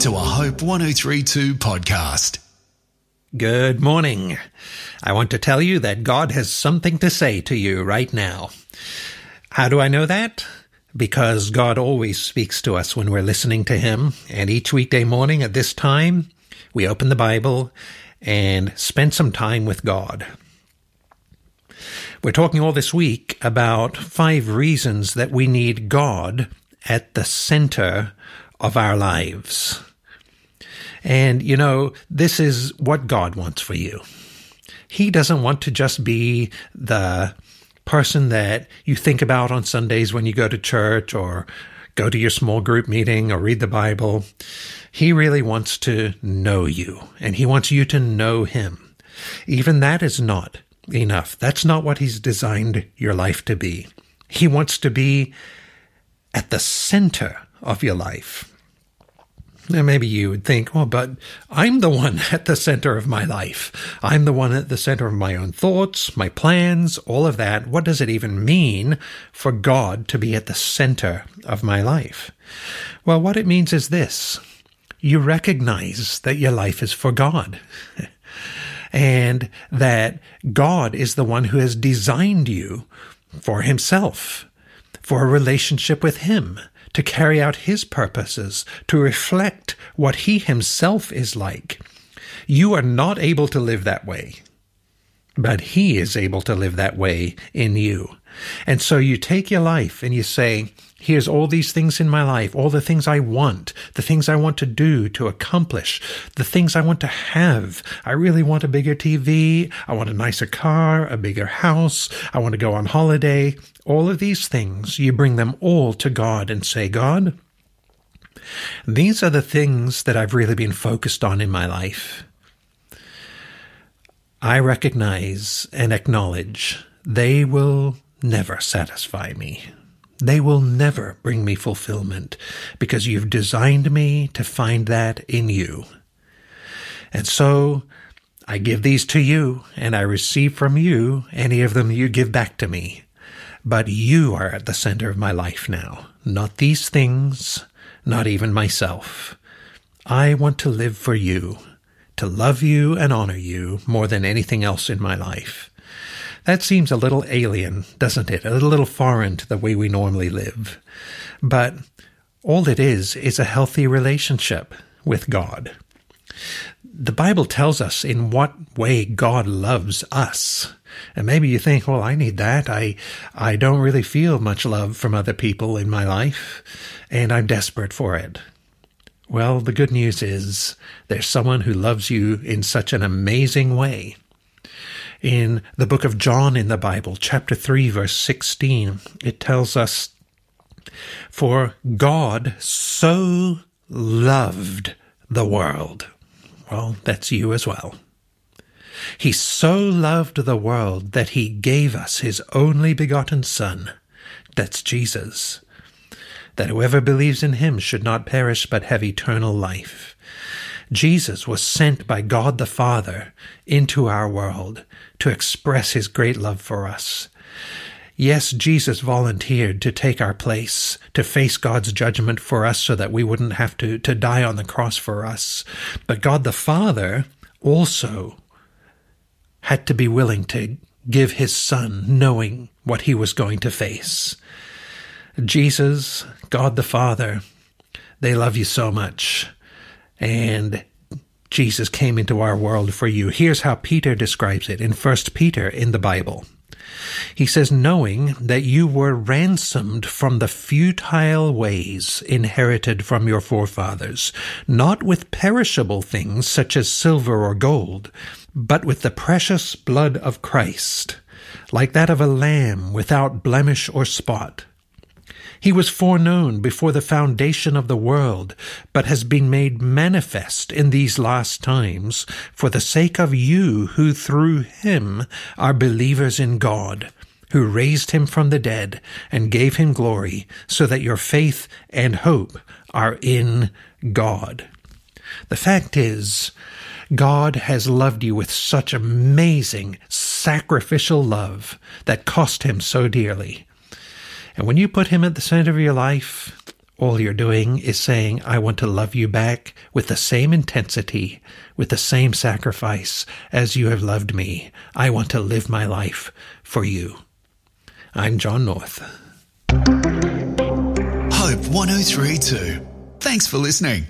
to a Hope 1032 podcast. Good morning. I want to tell you that God has something to say to you right now. How do I know that? Because God always speaks to us when we're listening to Him, and each weekday morning at this time, we open the Bible and spend some time with God. We're talking all this week about five reasons that we need God at the center of our lives. And, you know, this is what God wants for you. He doesn't want to just be the person that you think about on Sundays when you go to church or go to your small group meeting or read the Bible. He really wants to know you and he wants you to know him. Even that is not enough. That's not what he's designed your life to be. He wants to be at the center of your life. Now, maybe you would think, well, but I'm the one at the center of my life. I'm the one at the center of my own thoughts, my plans, all of that. What does it even mean for God to be at the center of my life? Well, what it means is this. You recognize that your life is for God. and that God is the one who has designed you for himself, for a relationship with him, to carry out his purposes, to reflect what he himself is like. You are not able to live that way, but he is able to live that way in you. And so you take your life and you say, Here's all these things in my life, all the things I want, the things I want to do, to accomplish, the things I want to have. I really want a bigger TV. I want a nicer car, a bigger house. I want to go on holiday. All of these things, you bring them all to God and say, God, these are the things that I've really been focused on in my life. I recognize and acknowledge they will never satisfy me. They will never bring me fulfillment because you've designed me to find that in you. And so I give these to you and I receive from you any of them you give back to me. But you are at the center of my life now, not these things, not even myself. I want to live for you, to love you and honor you more than anything else in my life. That seems a little alien, doesn't it? A little foreign to the way we normally live. But all it is is a healthy relationship with God. The Bible tells us in what way God loves us. And maybe you think, well, I need that. I, I don't really feel much love from other people in my life, and I'm desperate for it. Well, the good news is there's someone who loves you in such an amazing way in the book of John in the Bible, chapter 3, verse 16, it tells us, For God so loved the world. Well, that's you as well. He so loved the world that he gave us his only begotten Son. That's Jesus. That whoever believes in him should not perish but have eternal life. Jesus was sent by God the Father into our world to express his great love for us. Yes, Jesus volunteered to take our place, to face God's judgment for us so that we wouldn't have to, to die on the cross for us. But God the Father also had to be willing to give his son knowing what he was going to face. Jesus, God the Father, they love you so much. And Jesus came into our world for you. Here's how Peter describes it in 1 Peter in the Bible. He says, knowing that you were ransomed from the futile ways inherited from your forefathers, not with perishable things such as silver or gold, but with the precious blood of Christ, like that of a lamb without blemish or spot. He was foreknown before the foundation of the world, but has been made manifest in these last times for the sake of you who through him are believers in God, who raised him from the dead and gave him glory, so that your faith and hope are in God. The fact is, God has loved you with such amazing, sacrificial love that cost him so dearly. And when you put Him at the center of your life, all you're doing is saying, I want to love you back with the same intensity, with the same sacrifice as you have loved me. I want to live my life for you. I'm John North. Hope 1032. Thanks for listening.